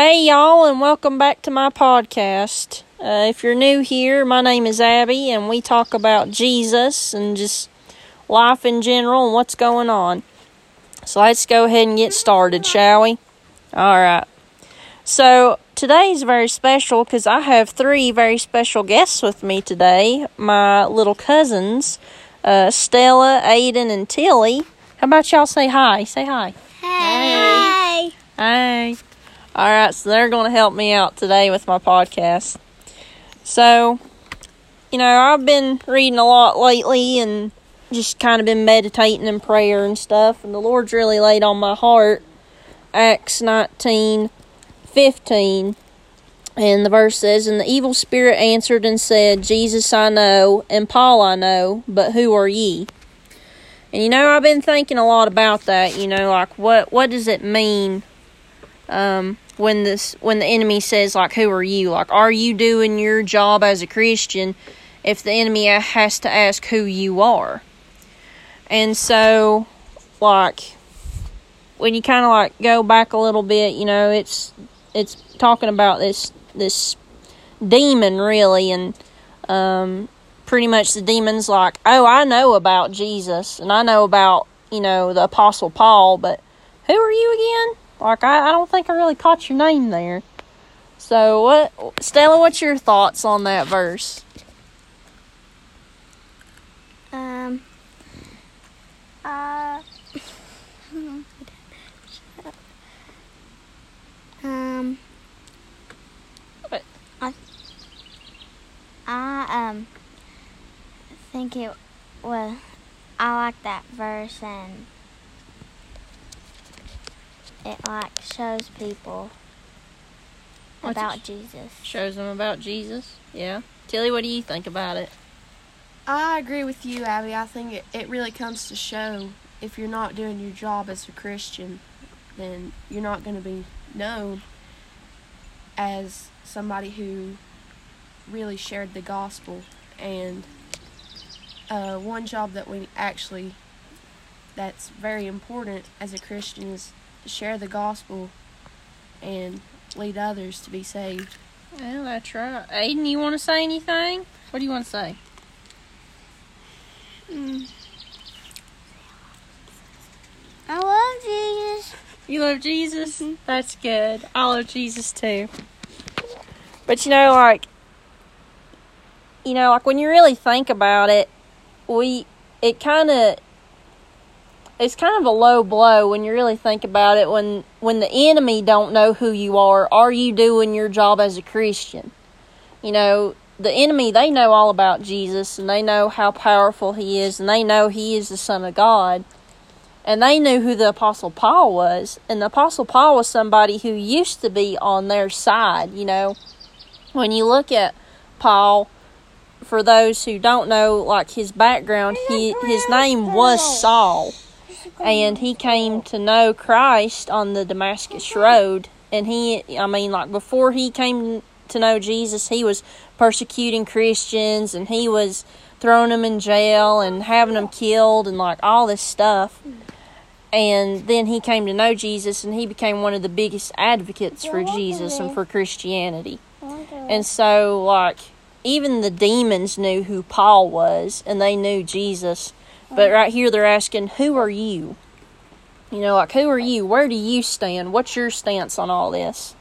Hey, y'all, and welcome back to my podcast. Uh, if you're new here, my name is Abby, and we talk about Jesus and just life in general and what's going on. So let's go ahead and get started, shall we? All right. So today's very special because I have three very special guests with me today. My little cousins, uh, Stella, Aiden, and Tilly. How about y'all say hi? Say hi. Hey. Hi. All right, so they're going to help me out today with my podcast. So, you know, I've been reading a lot lately and just kind of been meditating in prayer and stuff, and the Lord's really laid on my heart Acts 19 15. And the verse says, And the evil spirit answered and said, Jesus I know, and Paul I know, but who are ye? And you know, I've been thinking a lot about that. You know, like what what does it mean um, when this when the enemy says like, "Who are you?" Like, are you doing your job as a Christian? If the enemy has to ask who you are, and so like when you kind of like go back a little bit, you know, it's it's talking about this this demon really, and um, pretty much the demon's like, oh, I know about Jesus and I know about, you know, the Apostle Paul, but who are you again? Like, I, I don't think I really caught your name there. So, what, Stella, what's your thoughts on that verse? Um. Uh. um. What? I. I um. Think it was. I like that verse and it like shows people What's about Jesus. Shows them about Jesus. Yeah. Tilly, what do you think about it? I agree with you, Abby. I think it, it really comes to show if you're not doing your job as a Christian, then you're not going to be known as somebody who really shared the gospel. And uh, one job that we actually, that's very important as a Christian is to share the gospel and lead others to be saved. Well, that's right. Aiden, you want to say anything? What do you want to say? Mm. I love Jesus. You love Jesus? That's good. I love Jesus too. But you know, like, you know, like when you really think about it, we, it kind of, it's kind of a low blow when you really think about it. When when the enemy don't know who you are, are you doing your job as a Christian? You know, the enemy they know all about Jesus and they know how powerful he is and they know he is the Son of God and they knew who the apostle paul was and the apostle paul was somebody who used to be on their side you know when you look at paul for those who don't know like his background he his name was saul and he came to know christ on the damascus road and he i mean like before he came to know jesus he was persecuting christians and he was throwing them in jail and having them killed and like all this stuff and then he came to know Jesus and he became one of the biggest advocates for Jesus and for Christianity. And so like even the demons knew who Paul was and they knew Jesus. But right here they're asking, "Who are you?" You know, like who are you? Where do you stand? What's your stance on all this?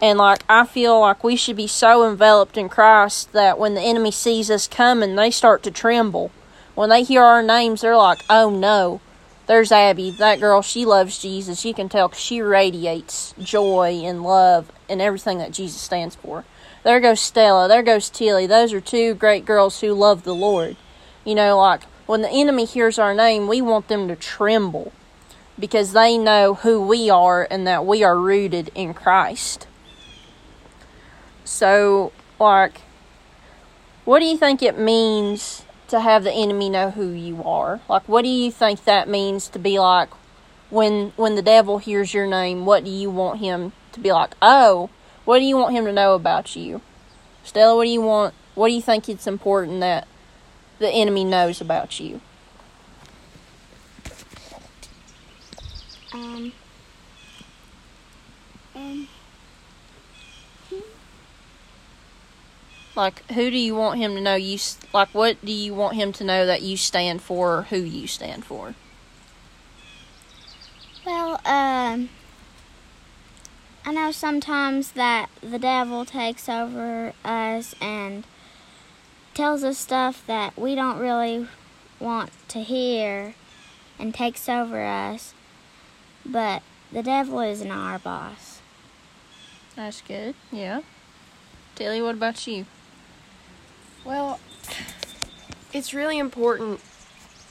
And like I feel like we should be so enveloped in Christ that when the enemy sees us coming, they start to tremble. When they hear our names, they're like, "Oh no." There's Abby, that girl, she loves Jesus. You can tell she radiates joy and love and everything that Jesus stands for. There goes Stella, there goes Tilly. Those are two great girls who love the Lord. You know, like when the enemy hears our name, we want them to tremble because they know who we are and that we are rooted in Christ. So, like, what do you think it means to have the enemy know who you are? Like, what do you think that means to be like when when the devil hears your name? What do you want him to be like? Oh, what do you want him to know about you? Stella, what do you want? What do you think it's important that the enemy knows about you. Um, um, like, who do you want him to know you, like, what do you want him to know that you stand for or who you stand for? Well, um, I know sometimes that the devil takes over us and tells us stuff that we don't really want to hear and takes over us. But the devil isn't our boss. That's good. Yeah. Tilly, what about you? Well, it's really important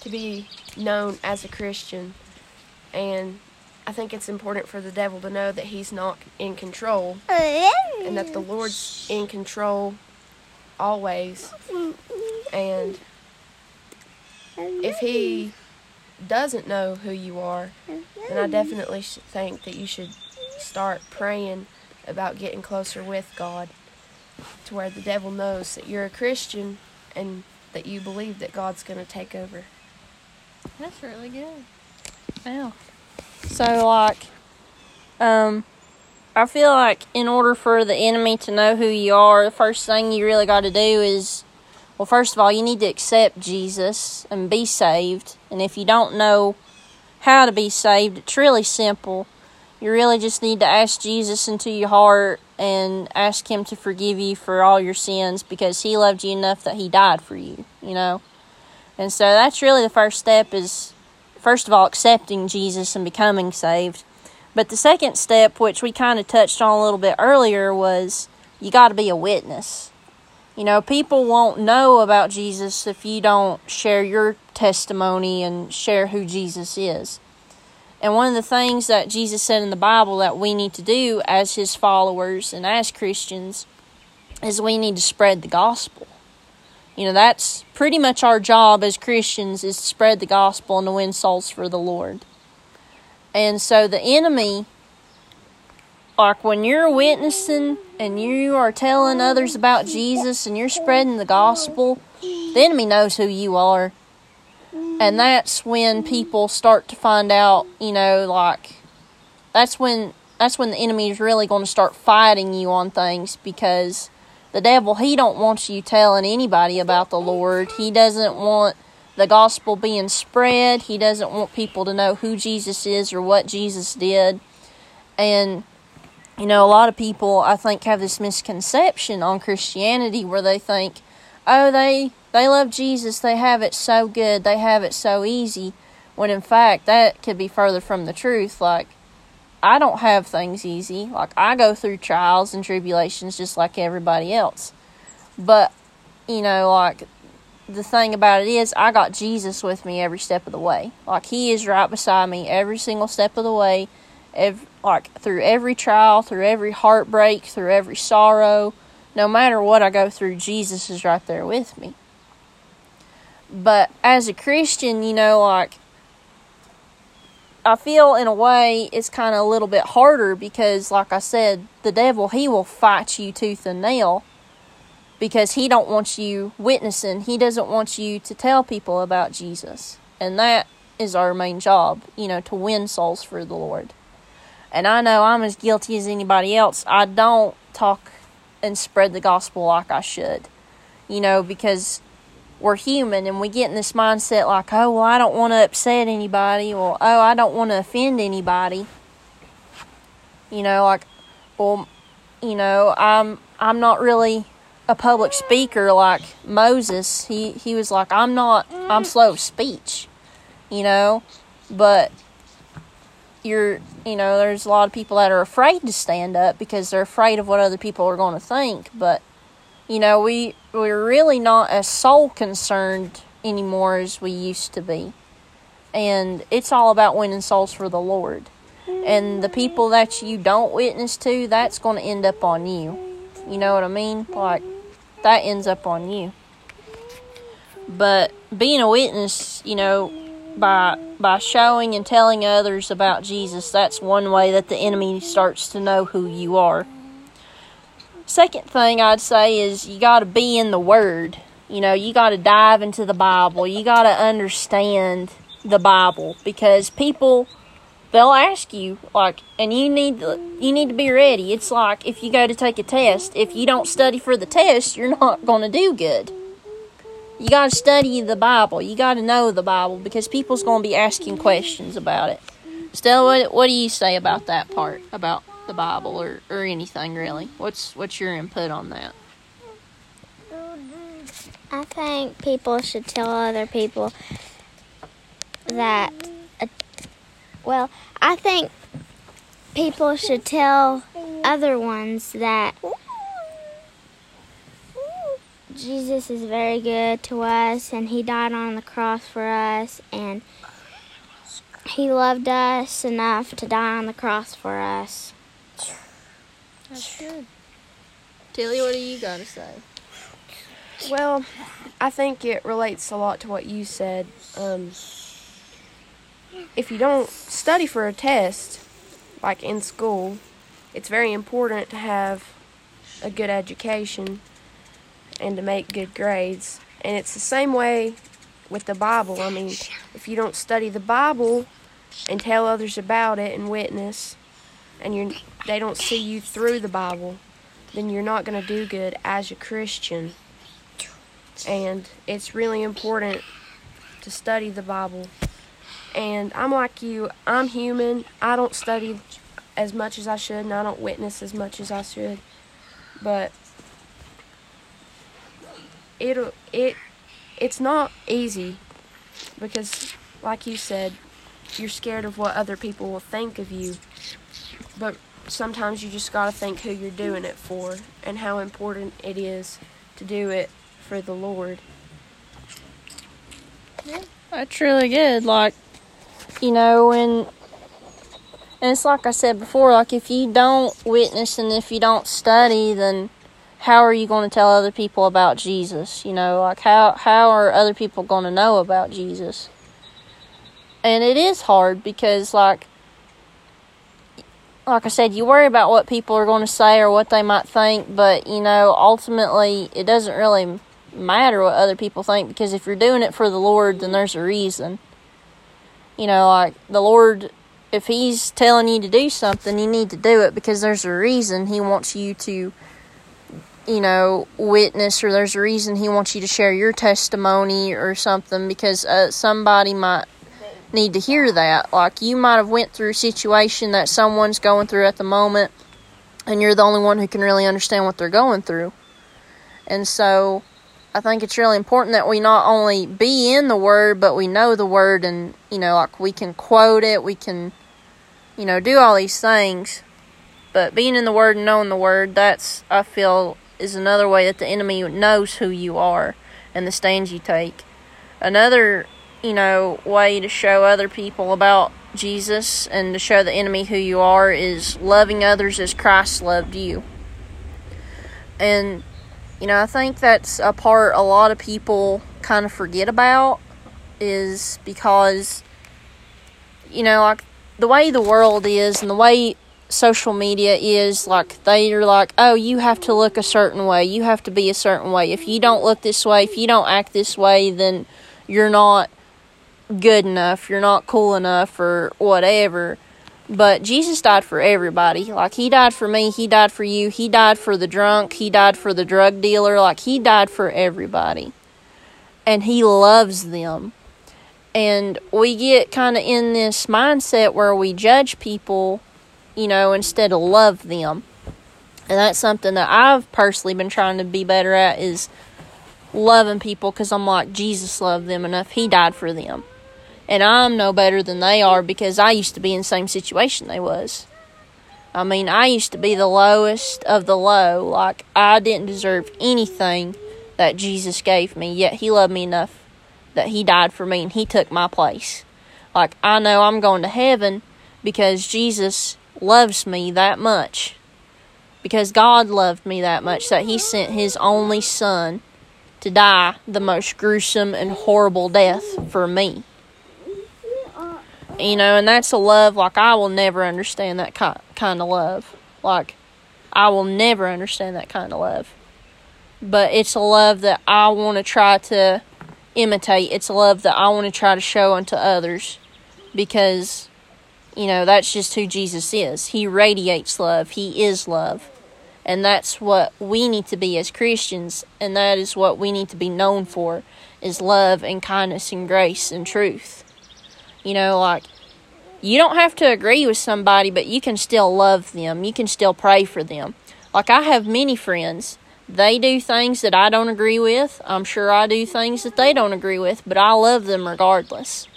to be known as a Christian, and I think it's important for the devil to know that he's not in control and that the Lord's in control always. And if he doesn't know who you are, then I definitely think that you should start praying about getting closer with God to where the devil knows that you're a Christian and that you believe that God's going to take over. That's really good. Wow. So like, um, I feel like in order for the enemy to know who you are, the first thing you really got to do is, well, first of all, you need to accept Jesus and be saved. And if you don't know how to be saved, it's really simple. You really just need to ask Jesus into your heart and ask Him to forgive you for all your sins because He loved you enough that He died for you, you know? And so that's really the first step is first of all accepting Jesus and becoming saved. But the second step, which we kind of touched on a little bit earlier, was you got to be a witness. You know, people won't know about Jesus if you don't share your testimony and share who Jesus is. And one of the things that Jesus said in the Bible that we need to do as his followers and as Christians is we need to spread the gospel. You know, that's pretty much our job as Christians is to spread the gospel and to win souls for the Lord. And so the enemy, like when you're witnessing and you are telling others about Jesus and you're spreading the gospel, the enemy knows who you are. And that's when people start to find out, you know, like that's when that's when the enemy is really going to start fighting you on things because the devil he don't want you telling anybody about the lord he doesn't want the gospel being spread. He doesn't want people to know who jesus is or what jesus did. And you know a lot of people i think have this misconception on christianity where they think oh they they love jesus. They have it so good. They have it so easy. When in fact that could be further from the truth. Like I don't have things easy. Like I go through trials and tribulations just like everybody else. But you know, like the thing about it is I got Jesus with me every step of the way. Like he is right beside me every single step of the way. Like through every trial, through every heartbreak, through every sorrow, no matter what I go through, Jesus is right there with me. But as a Christian, you know, like I feel in a way it's kind of a little bit harder because, like I said, the devil he will fight you tooth and nail because he don't want you witnessing. He doesn't want you to tell people about Jesus, and that is our main job, you know, to win souls for the Lord. And I know I'm as guilty as anybody else. I don't talk and spread the gospel like I should, you know, because we're human and we get in this mindset like, oh, well, I don't want to upset anybody, or oh, I don't want to offend anybody. You know, like, well, you know, I'm I'm not really a public speaker like Moses. He he was like, I'm not. I'm slow of speech. You know, but you're you know there's a lot of people that are afraid to stand up because they're afraid of what other people are going to think but you know we we're really not as soul concerned anymore as we used to be and it's all about winning souls for the lord and the people that you don't witness to that's going to end up on you you know what i mean like that ends up on you. But being a witness you know by by showing and telling others about Jesus that's one way that the enemy starts to know who you are. Second thing I'd say is you got to be in the word. You know you got to dive into the bible. You got to understand the bible because people they'll ask you like and you need to, you need to be ready. It's like if you go to take a test if you don't study for the test you're not going to do good. You got to study the bible. You got to know the bible because people's going to be asking questions about it. Stella what, what do you say about that part about the bible or, or anything really? What's what's your input on that? I think people should tell other people that. Well, I think people should tell other ones that Jesus is very good to us and he died on the cross for us and he loved us enough to die on the cross for us. that's good tilly what do you got to say Well, I think it relates a lot to what you said. Um, if you don't study for a test, like in school, it's very important to have a good education and to make good grades. And it's the same way with the Bible. I mean, if you don't study the Bible and tell others about it and witness, and you they don't see you through the Bible, then you're not going to do good as a Christian and it's really important to study the Bible. And I'm like you, I'm human. I don't study as much as I should, and I don't witness as much as I should. But it'll it it's not easy because like you said, you're scared of what other people will think of you. But sometimes you just got to think who you're doing it for and how important it is to do it for the Lord. That's really good. Like, you know, when, and it's like I said before, like if you don't witness and if you don't study, then how are you going to tell other people about Jesus? You know, like how how are other people going to know about Jesus? And it is hard because, like, like I said, you worry about what people are going to say or what they might think, but you know, ultimately, it doesn't really matter what other people think because if you're doing it for the Lord, then there's a reason. You know, like the Lord, if He's telling you to do something, you need to do it because there's a reason He wants you to, you know, witness or there's a reason He wants you to share your testimony or something because uh, somebody might need to hear that. Like you might have went through a situation that someone's going through at the moment and you're the only one who can really understand what they're going through. And so I think it's really important that we not only be in the word, but we know the word and, you know, like we can quote it, we can, you know, do all these things. But being in the word and knowing the word, that's, I feel, is another way that the enemy knows who you are and the stands you take. Another, you know, way to show other people about Jesus and to show the enemy who you are is loving others as Christ loved you. And you know, I think that's a part a lot of people kind of forget about is because, you know, like the way the world is and the way social media is, like they are like, oh, you have to look a certain way, you have to be a certain way. If you don't look this way, if you don't act this way, then you're not good enough, you're not cool enough, or whatever. But Jesus died for everybody. Like, He died for me, He died for you, He died for the drunk, He died for the drug dealer. Like, He died for everybody. And He loves them. And we get kind of in this mindset where we judge people, you know, instead of love them. And that's something that I've personally been trying to be better at is loving people because I'm like, Jesus loved them enough. He died for them and I'm no better than they are because I used to be in the same situation they was. I mean, I used to be the lowest of the low. Like I didn't deserve anything that Jesus gave me, yet he loved me enough that he died for me and he took my place. Like I know I'm going to heaven because Jesus loves me that much. Because God loved me that much that he sent his only son to die the most gruesome and horrible death for me. You know, and that's a love like I will never understand that kind kind of love. Like I will never understand that kind of love. But it's a love that I want to try to imitate. It's a love that I want to try to show unto others because you know, that's just who Jesus is. He radiates love, He is love. And that's what we need to be as Christians, and that is what we need to be known for is love and kindness and grace and truth. You know, like you don't have to agree with somebody, but you can still love them. You can still pray for them. Like I have many friends. They do things that I don't agree with. I'm sure I do things that they don't agree with, but I love them regardless.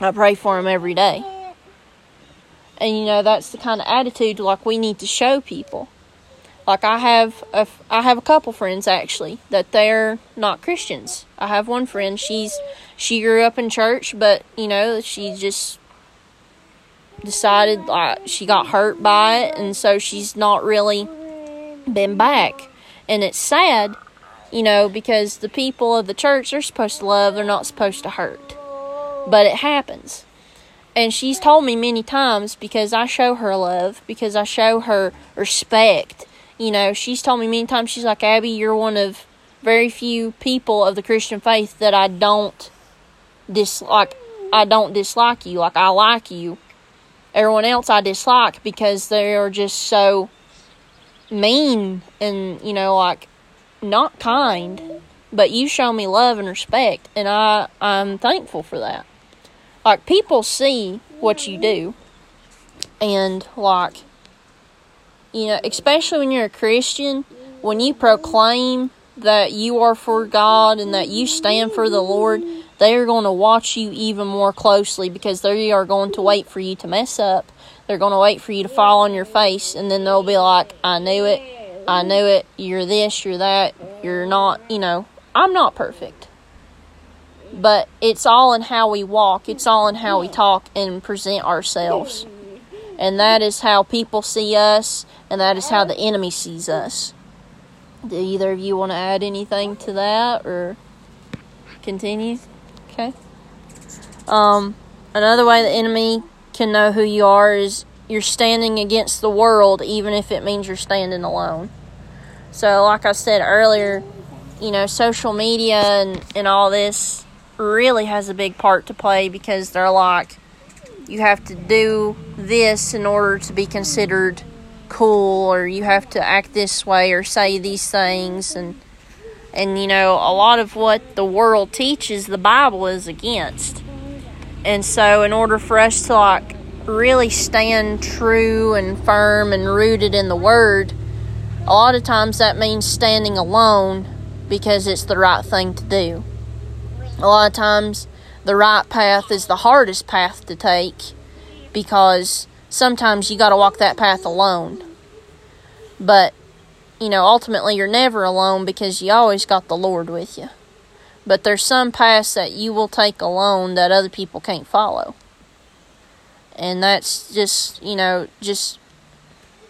I pray for them every day. And you know, that's the kind of attitude like we need to show people. Like I have a I have a couple friends actually that they're not Christians. I have one friend, she's she grew up in church, but you know, she just decided like she got hurt by it and so she's not really been back. And it's sad, you know, because the people of the church they're supposed to love, they're not supposed to hurt. But it happens. And she's told me many times because I show her love, because I show her respect you know, she's told me many times, she's like, Abby, you're one of very few people of the Christian faith that I don't dislike. I don't dislike you. Like, I like you. Everyone else I dislike because they are just so mean and, you know, like, not kind. But you show me love and respect, and I, I'm thankful for that. Like, people see what you do, and, like, you know, especially when you're a Christian, when you proclaim that you are for God and that you stand for the Lord, they are going to watch you even more closely because they are going to wait for you to mess up. They're going to wait for you to fall on your face, and then they'll be like, I knew it. I knew it. You're this, you're that. You're not, you know, I'm not perfect. But it's all in how we walk, it's all in how we talk and present ourselves. And that is how people see us and that is how the enemy sees us. Do either of you want to add anything to that or continue? Okay. Um, another way the enemy can know who you are is you're standing against the world, even if it means you're standing alone. So, like I said earlier, you know, social media and, and all this really has a big part to play because they're like, you have to do this in order to be considered cool or you have to act this way or say these things. And and you know a lot of what the world teaches the bible is against. And so in order for us to like really stand true and firm and rooted in the word a lot of times that means standing alone because it's the right thing to do. A lot of times the right path is the hardest path to take because sometimes you got to walk that path alone. But, you know, ultimately you're never alone because you always got the Lord with you. But there's some paths that you will take alone that other people can't follow. And that's just, you know, just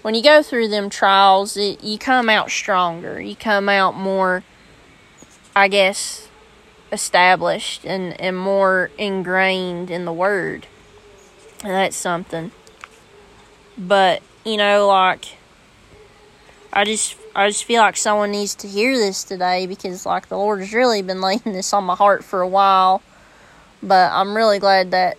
when you go through them trials, it, you come out stronger. You come out more, I guess, established and, and more ingrained in the Word. And that's something. But, you know, like I just I just feel like someone needs to hear this today because like the Lord has really been laying this on my heart for a while. But I'm really glad that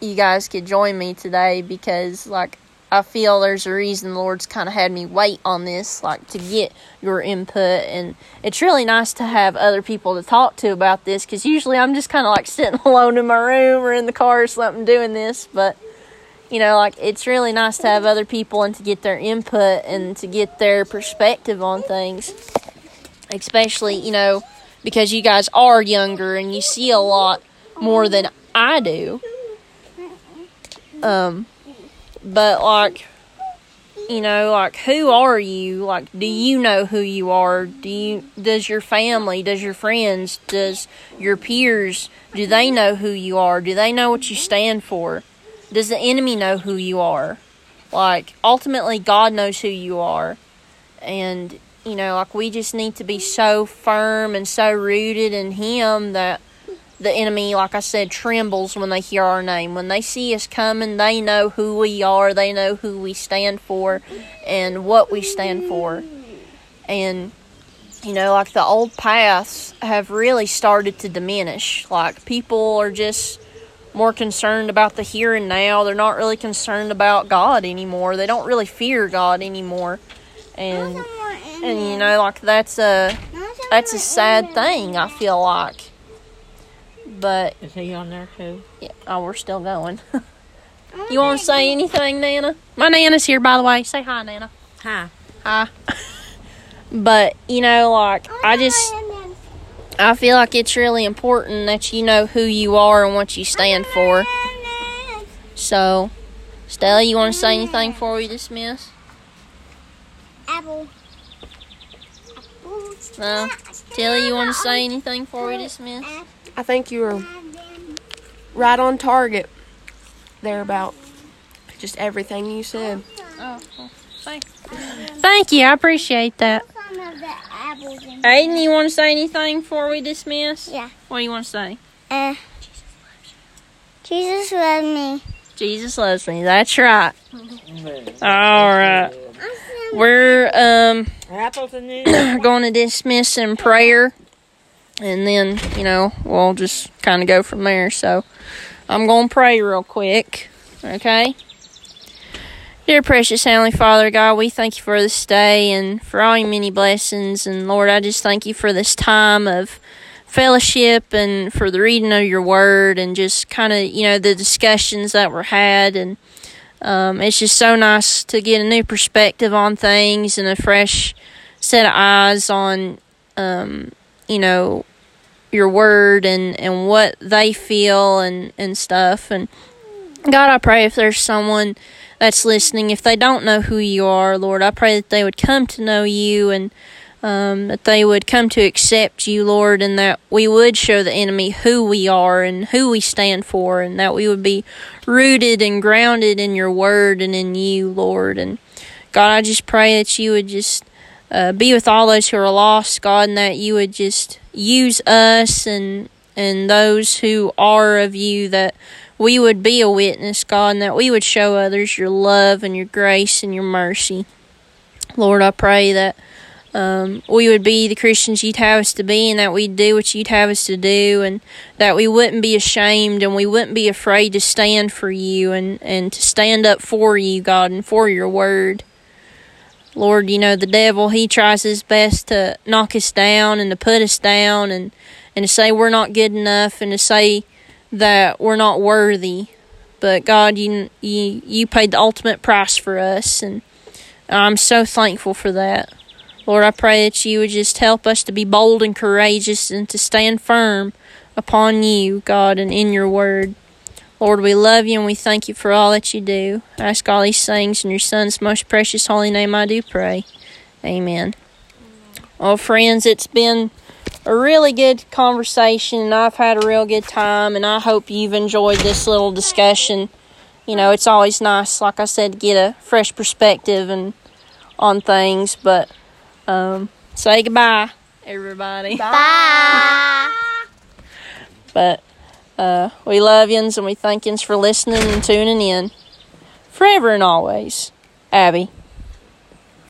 you guys could join me today because like I feel there's a reason the Lord's kind of had me wait on this, like to get your input. And it's really nice to have other people to talk to about this because usually I'm just kind of like sitting alone in my room or in the car or something doing this. But you know, like it's really nice to have other people and to get their input and to get their perspective on things. Especially, you know, because you guys are younger and you see a lot more than I do. Um, but like, you know, like who are you? Like, do you know who you are? Do you? Does your family? Does your friends? Does your peers? Do they know who you are? Do they know what you stand for? Does the enemy know who you are? Like, ultimately, God knows who you are. And, you know, like, we just need to be so firm and so rooted in Him that the enemy, like I said, trembles when they hear our name. When they see us coming, they know who we are, they know who we stand for, and what we stand for. And, you know, like the old paths have really started to diminish. Like, people are just more concerned about the here and now. They're not really concerned about God anymore. They don't really fear God anymore. And and you know like that's a that's a sad thing, I feel like. But Is he on there too? yeah, oh, we're still going. you want to say anything, Nana? My Nana's here, by the way. Say hi, Nana. Hi. Hi. but you know, like I just I feel like it's really important that you know who you are and what you stand for. So, Stella, you want to say anything before we dismiss? Apple. No. Tilly, you want to say anything before we dismiss? I think you were right on target there about just everything you said. Oh, well, thanks. Thank you. I appreciate that. Some of the apples in Aiden, you want to say anything before we dismiss? Yeah. What do you want to say? Uh, Jesus loves me. Jesus loves me. That's right. All right. We're um Apples and news. going to dismiss in prayer, and then you know we'll just kind of go from there. So I'm going to pray real quick. Okay. Dear precious Heavenly Father, God, we thank you for this day and for all your many blessings. And Lord, I just thank you for this time of fellowship and for the reading of your word and just kind of, you know, the discussions that were had. And um, it's just so nice to get a new perspective on things and a fresh set of eyes on, um, you know, your word and, and what they feel and, and stuff. And God, I pray if there's someone that's listening, if they don't know who you are, Lord, I pray that they would come to know you and um, that they would come to accept you, Lord, and that we would show the enemy who we are and who we stand for, and that we would be rooted and grounded in your word and in you, Lord. And God, I just pray that you would just uh, be with all those who are lost, God, and that you would just use us and and those who are of you that we would be a witness, God, and that we would show others your love and your grace and your mercy. Lord, I pray that um, we would be the Christians you'd have us to be, and that we'd do what you'd have us to do, and that we wouldn't be ashamed and we wouldn't be afraid to stand for you and, and to stand up for you, God, and for your word. Lord, you know, the devil, he tries his best to knock us down and to put us down and, and to say we're not good enough and to say that we're not worthy. But God, you, you, you paid the ultimate price for us, and I'm so thankful for that. Lord, I pray that you would just help us to be bold and courageous and to stand firm upon you, God, and in your word. Lord, we love you and we thank you for all that you do. I ask all these things in your Son's most precious holy name I do pray. Amen. Well, friends, it's been a really good conversation and I've had a real good time and I hope you've enjoyed this little discussion. You know, it's always nice, like I said, to get a fresh perspective and on things, but um, say goodbye, everybody. Bye. But uh, we love yins and we thank yins for listening and tuning in. Forever and always, Abby.